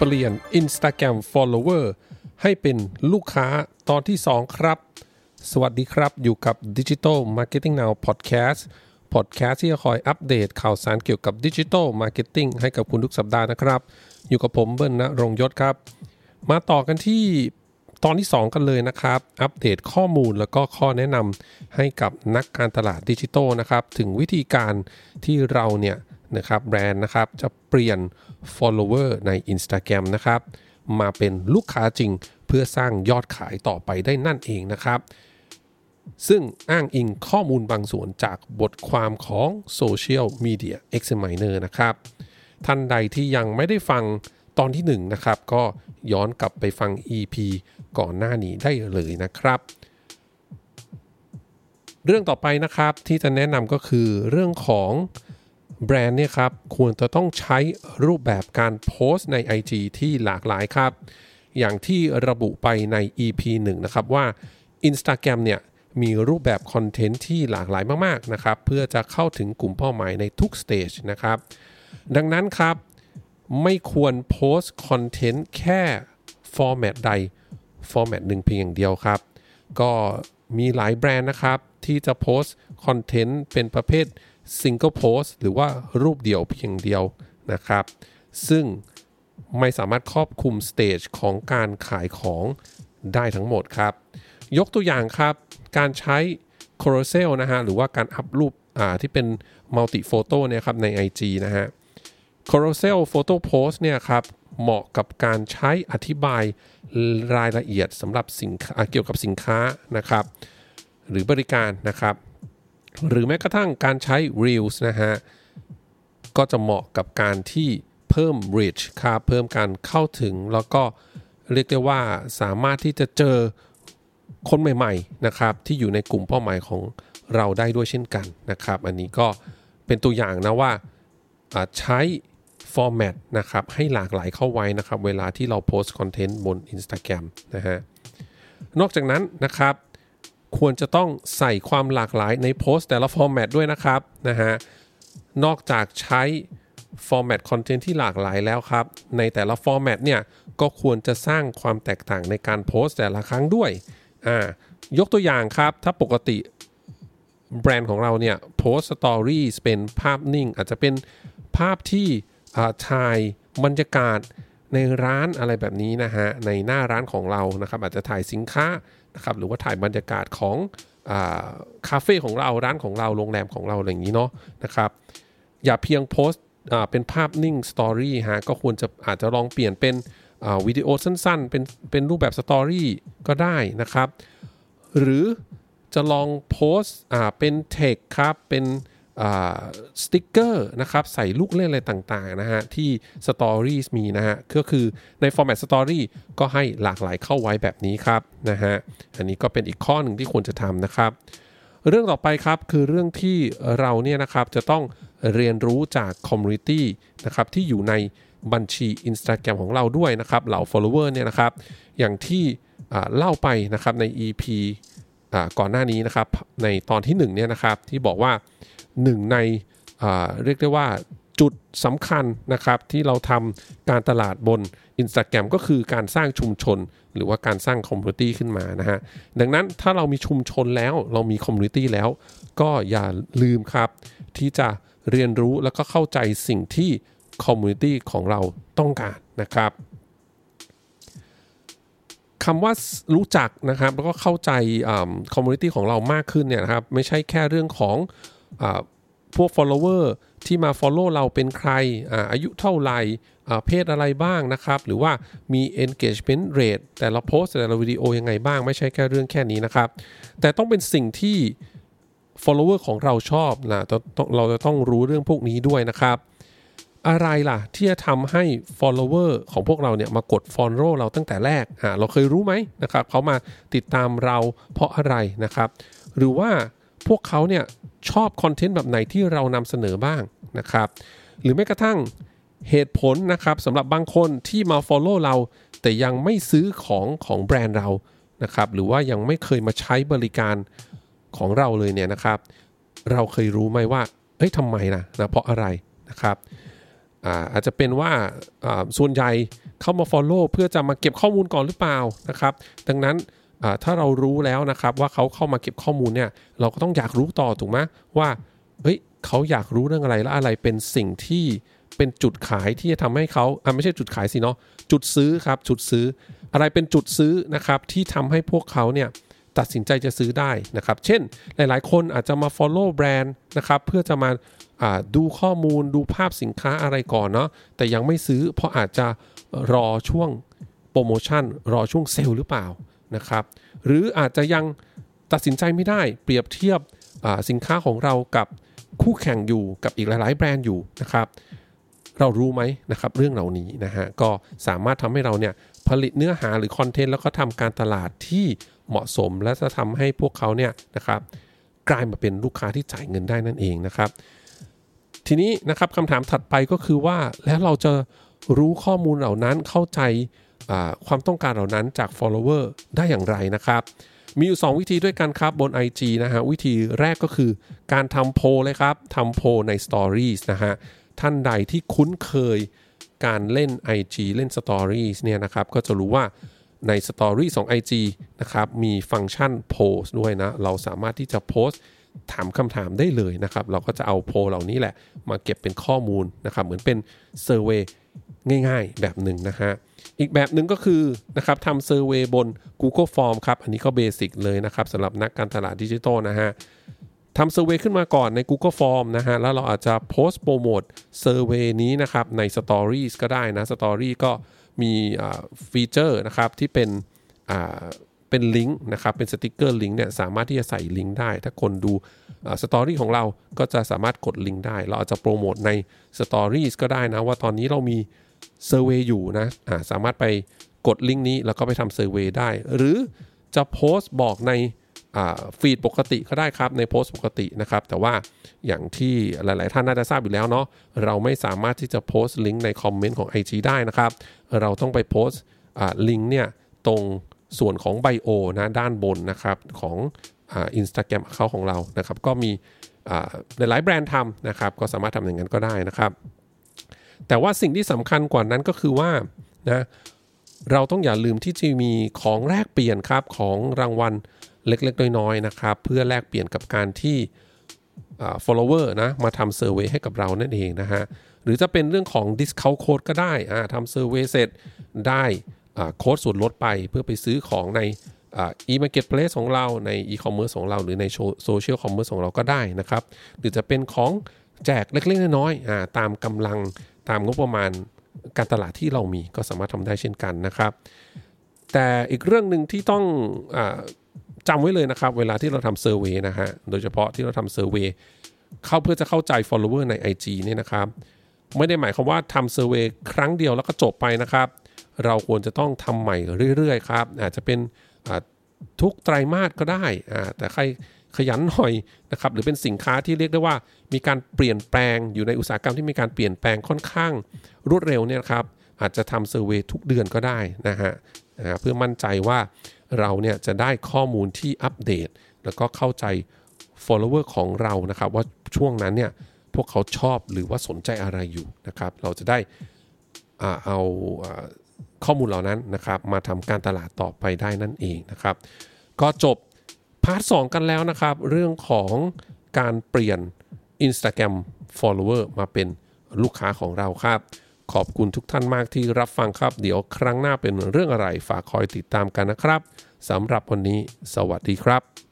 เปลี่ยน Instagram Follower ให้เป็นลูกค้าตอนที่ 2 ครับ สวัสดีครับอยู่กับ Digital Marketing Now Podcast Podcast ที่จะคอยอัปเดตข่าวสารเกี่ยวกับ Digital Marketing ให้กับคุณทุกสัปดาห์นะครับ อยู่กับผมเบิ้ลนะรงยศครับ มาต่อกันที่ตอนที่ 2 กันเลยนะครับ อัปเดตข้อมูลแล้วก็ข้อแนะนำให้กับนักการตลาดดิจิทัลนะครับ ถึงวิธีการที่เราเนี่ย นะครับแบรนด์นะครับจะเปลี่ยน follower ใน Instagram นะครับมาเป็นลูกค้าจริงเพื่อสร้างยอดขายต่อไปได้นั่นเองนะครับ ซึ่งอ้างอิงข้อมูลบางส่วนจากบทความของ Social Media Examiner นะครับ ท่านใดที่ยังไม่ได้ฟังตอนที่1นนะครับก็ย้อนกลับไปฟัง EP ก่อนหน้านี้ได้เลยนะครับ เรื่องต่อไปนะครับที่จะแนะนำก็คือเรื่องของ แบรนด์เนี่ยครับควรจะต้องใช้รูปแบบการโพสต์ใน IG ที่หลากหลายครับ อย่างที่ระบุไปใน EP 1 นะครับว่า Instagram เนี่ยมีรูปแบบคอนเทนต์ที่หลากหลายมากๆนะครับเพื่อจะเข้าถึงกลุ่มเป้าหมายในทุก stage นะครับดังนั้นครับไม่ควรโพสต์คอนเทนต์แค่ format ใดformat หนึ่งเพียงอย่างเดียวครับ ก็มีหลายแบรนด์นะครับที่จะโพสต์คอนเทนต์เป็นประเภท Single Post หรือว่ารูปเดียวเพียงเดียวนะครับ ซึ่งไม่สามารถครอบคลุม stage ของการขายของได้ทั้งหมดครับ ยกตัวอย่างครับ การใช้ carousel นะฮะ หรือว่าการอัพรูปที่เป็น Multi Photo เนี่ยครับใน IG นะฮะ c o r o s e l Photo Post เนี่ยครับเหมาะกับการใช้อธิบายรายละเอียดสำหรับสินค้าเกี่ยวกับสินค้านะครับ หรือบริการนะครับ หรือแม้กระทั่งการใช้ Reels นะฮะ ก็จะเหมาะกับการที่เพิ่ม reach ครับเพิ่มการเข้าถึงแล้วก็เรียกได้ว่าสามารถที่จะเจอคนใหม่ๆนะครับที่อยู่ในกลุ่มเป้าหมายของเราได้ด้วยเช่นกันนะครับ อันนี้ก็เป็นตัวอย่างนะว่าใช้ format นะครับให้หลากหลายเข้าไว้นะครับ เวลาที่เราโพสต์คอนเทนต์บน Instagram นะฮะนอกจากนั้นนะครับ ควรจะต้องใส่ความหลากหลายในโพสต์แต่ละ format ด้วยนะครับนะฮะนอกจากใช้ format คอนเทนต์ที่หลากหลายแล้วครับ ในแต่ละ format เนี่ยก็ควรจะสร้างความแตกต่างในการโพสต์แต่ละครั้งด้วยอ่ายกตัวอย่างครับ ถ้าปกติแบรนด์ของเราเนี่ยโพสต์ story เป็นภาพนิ่ง อาจจะเป็นภาพที่ถ่ายบรรยากาศ ในร้านอะไรแบบนี้นะฮะในหน้าร้านของเรานะครับอาจจะถ่ายสินค้านะครับหรือว่าถ่ายบรรยากาศของคาเฟ่ของเราร้านของเราโรงแรมของเราอะไรอย่างนี้เนาะนะครับอย่าเพียงโพสต์เป็นภาพนิ่ง story ฮะก็ควรจะอาจจะลองเปลี่ยนเป็นวิดีโอสั้นๆ เป็นเป็นรูปแบบ story ก็ได้นะครับ หรือจะลองโพสต์เป็นเทคครับเป็น สติ๊กเกอร์นะครับใส่ลูกเล่นอะไรต่างๆนะฮะที่ story มีนะฮะก็คือใน format story ก็ให้หลากหลายเข้าไว้แบบนี้ครับนะฮะอันนี้ก็เป็นอีกข้อหนึ่งที่ควรจะทำนะครับ เรื่องต่อไปครับคือเรื่องที่เราเนี่ยนะครับจะต้องเรียนรู้จาก communityนะครับที่อยู่ในบัญชี Instagram ของเราด้วยนะครับเหล่า follower เนี่ยนะครับอย่างที่เล่าไปนะครับใน EP ก่อนหน้านี้นะครับในตอนที่1เนี่ยนะครับที่บอกว่าหนึ่งในเรียกได้ว่าจุดสำคัญนะครับที่เราทำการตลาดบน Instagram ก็คือการสร้างชุมชน หรือว่าการสร้าง community ขึ้นมานะฮะดังนั้นถ้าเรามีชุมชนแล้วเรามี community แล้ว ก็อย่าลืมครับ ที่จะเรียนรู้แล้วก็เข้าใจสิ่งที่ community ของเราต้องการนะครับ คำว่ารู้จักนะครับ แล้วก็เข้าใจ community ของเรามากขึ้นเนี่ยนะครับ ไม่ใช่แค่เรื่องของพวก follower ที่มา follow เราเป็นใครอาอายุเท่าไหร่เพศอะไรบ้างนะครับ หรือว่ามี engagement rate แต่ละโพสต์แต่ละวิดีโอยังไงบ้าง ไม่ใช่แค่เรื่องแค่นี้นะครับ แต่ต้องเป็นสิ่งที่ follower ของเราชอบนะเราจะต้องรู้เรื่องพวกนี้ด้วยนะครับ อะไรล่ะ ที่จะทำให้ follower ของพวกเราเนี่ยมากด follow เราตั้งแต่แรกอ่าเราเคยรู้ไหมนะครับเขามาติดตามเราเพราะอะไรนะครับ หรือว่าพวกเขาเนี่ยชอบคอนเทนต์แบบไหนที่เรานำเสนอบ้างนะครับ หรือแม้กระทั่งเหตุผลนะครับสำหรับบางคนที่มา Follow เรา แต่ยังไม่ซื้อของของแบรนด์เรานะครับหรือว่ายังไม่เคยมาใช้บริการของเราเลยเนี่ยนะครับ เราเคยรู้ไหมว่าเอ้ยทำไมนะนะเพราะอะไรนะครับ อาจจะเป็นว่าส่วนใหญ่เข้ามา Follow เพื่อจะมาเก็บข้อมูลก่อนหรือเปล่านะครับ ดังนั้นถ้าเรารู้แล้วนะครับว่าเขาเข้ามาเก็บข้อมูลเนี่ยเราก็ต้องอยากรู้ต่อถูกไหมว่าเฮ้ยเขาอยากรู้เรื่องอะไรและอะไรเป็นสิ่งที่เป็นจุดขายที่จะทำให้เขาอ่าไม่ใช่จุดขายสิเนาะจุดซื้อครับจุดซื้อ อะไรเป็นจุดซื้อนะครับที่ทำให้พวกเขาเนี่ยตัดสินใจจะซื้อได้นะครับ เช่นหลายๆ คนอาจจะมา follow แบรนด์นะครับเพื่อจะมา ดูข้อมูลดูภาพสินค้าอะไรก่อนเนาะแต่ยังไม่ซื้อเพราะอาจจะรอช่วงโปรโมชั่น รอช่วงเซลล์หรือเปล่านะครับ หรืออาจจะยังตัดสินใจไม่ได้เปรียบเทียบสินค้าของเรากับคู่แข่งอยู่กับอีกหลาย ๆ แบรนด์อยู่นะครับ เรารู้ไหมนะครับเรื่องเหล่านี้นะฮะก็สามารถทำให้เราเนี่ยผลิตเนื้อหาหรือคอนเทนต์แล้วก็ทำการตลาดที่เหมาะสม และจะทำให้พวกเขาเนี่ยนะครับกลายมาเป็นลูกค้าที่จ่ายเงินได้นั่นเองนะครับ ทีนี้นะครับคำถามถัดไปก็คือว่าแล้วเราจะรู้ข้อมูลเหล่านั้นเข้าใจความต้องการเหล่านั้นจาก follower ได้อย่างไรนะครับ มีอยู่ 2 วิธีด้วยกันครับบน IG นะฮะวิธีแรกก็คือการทำโพลเลยครับทำโพลใน Stories นะฮะท่านใดที่คุ้นเคยการเล่น IG เล่น Stories เนี่ยนะครับก็จะรู้ว่าใน Stories ของ IG นะครับมีฟังก์ชันโพสด้วยนะ เราสามารถที่จะโพส ถามคำถามได้เลยนะครับ เราก็จะเอาโพลเหล่านี้แหละ มาเก็บเป็นข้อมูลนะครับ เหมือนเป็นเซอร์เวยง่ายๆ แบบหนึ่งนะฮะ อีกแบบหนึ่งก็คือนะครับทำ survey บน Google Form ครับ อันนี้ก็ basic เลยนะครับสำหรับนักการตลาดดิจิทัลนะฮะทำ survey ขึ้นมาก่อนใน Google Form นะฮะ แล้วเราอาจจะโพสต์โปรโมท survey นี้นะครับใน Stories ก็ได้นะ Story ก็มี feature นะครับที่เป็น เป็นลิงก์นะครับเป็นสติกเกอร์ลิงก์เนี่ยสามารถที่จะใส่ลิงก์ได้ ถ้าคนดู story ของเราก็จะสามารถกดลิงก์ได้ เราอาจจะโปรโมทในstory ก็ได้นะว่าตอนนี้เรามี survey อยู่นะสามารถไปกดลิงก์นี้แล้วก็ไปทำ survey ได้ หรือจะโพสต์บอกใน feed ปกติก็ได้ครับในโพสต์ปกตินะครับ แต่ว่าอย่างที่หลาย ๆ ท่านน่าจะทราบอยู่แล้วเนาะเราไม่สามารถที่จะโพสต์ลิงก์ใน comment ของ IG ได้นะครับ เราต้องไปโพสต์ลิงก์เนี่ยตรง ส่วนของ bio นะด้านบนนะครับของอินสตาแกรมเขาของเรานะครับก็มีหลายๆแบรนด์ทำนะครับก็สามารถทำอย่างนั้นก็ได้นะครับ แต่ว่าสิ่งที่สำคัญกว่านั้นก็คือว่านะเราต้องอย่าลืมที่จะมีของแลกเปลี่ยนครับของรางวัลเล็กๆ น้อยๆนะครับ เพื่อแลกเปลี่ยนกับการที่ follower นะมาทำเซอร์เวยให้กับเรานั่นเองนะฮะหรือจะเป็นเรื่องของ discount code ก็ได้ทำเซอร์เวยเสร็จได้ โค้ดส่วนลดไปเพื่อไปซื้อของใน e-marketplace ของเราใน e-commerce ของเราหรือใน social commerce ของเราก็ได้นะครับ หรือจะเป็นของแจกเล็ก ๆ น้อยๆตามกำลังตามงบประมาณการตลาดที่เรามีก็สามารถทำได้เช่นกันนะครับ แต่อีกเรื่องหนึ่งที่ต้องอจำไว้เลยนะครับ เวลาที่เราทำเซอร์เวยนะฮะโดยเฉพาะที่เราทำเซอร์เวยเข้าเพื่อจะเข้าใจ follower ใน IG เนี่ยนะครับ ไม่ได้หมายความว่าทำเซอร์เวยครั้งเดียวแล้วก็จบไปนะครับ เราควรจะต้องทำใหม่เรื่อยๆครับ อาจจะเป็นทุกไตรมาสก็ได้ แต่ใครขยันหน่อยนะครับหรือเป็นสินค้าที่เรียกได้ว่า มีการเปลี่ยนแปลงอยู่ในอุตสาหกรรมที่มีการเปลี่ยนแปลงค่อนข้างรวดเร็วเนี่ยครับอาจจะทำเซอร์เวยทุกเดือนก็ได้นะฮะเพื่อมั่นใจว่าเราเนี่ยจะได้ข้อมูลที่อัปเดต แล้วก็เข้าใจ follower ของเรานะครับว่าช่วงนั้นเนี่ยพวกเขาชอบหรือว่าสนใจอะไรอยู่นะครับ เราจะได้เอา ข้อมูลเหล่านั้นนะครับมาทำการตลาดต่อไปได้นั่นเองนะครับ ก็จบ parts กันแล้วนะครับ เรื่องของการเปลี่ยน Instagram follower มาเป็นลูกค้าของเราครับ ขอบคุณทุกท่านมากที่รับฟังครับ เดี๋ยวครั้งหน้าเป็นเรื่องอะไรฝากคอยติดตามกันนะครับสำหรับวันนี้ สวัสดีครับ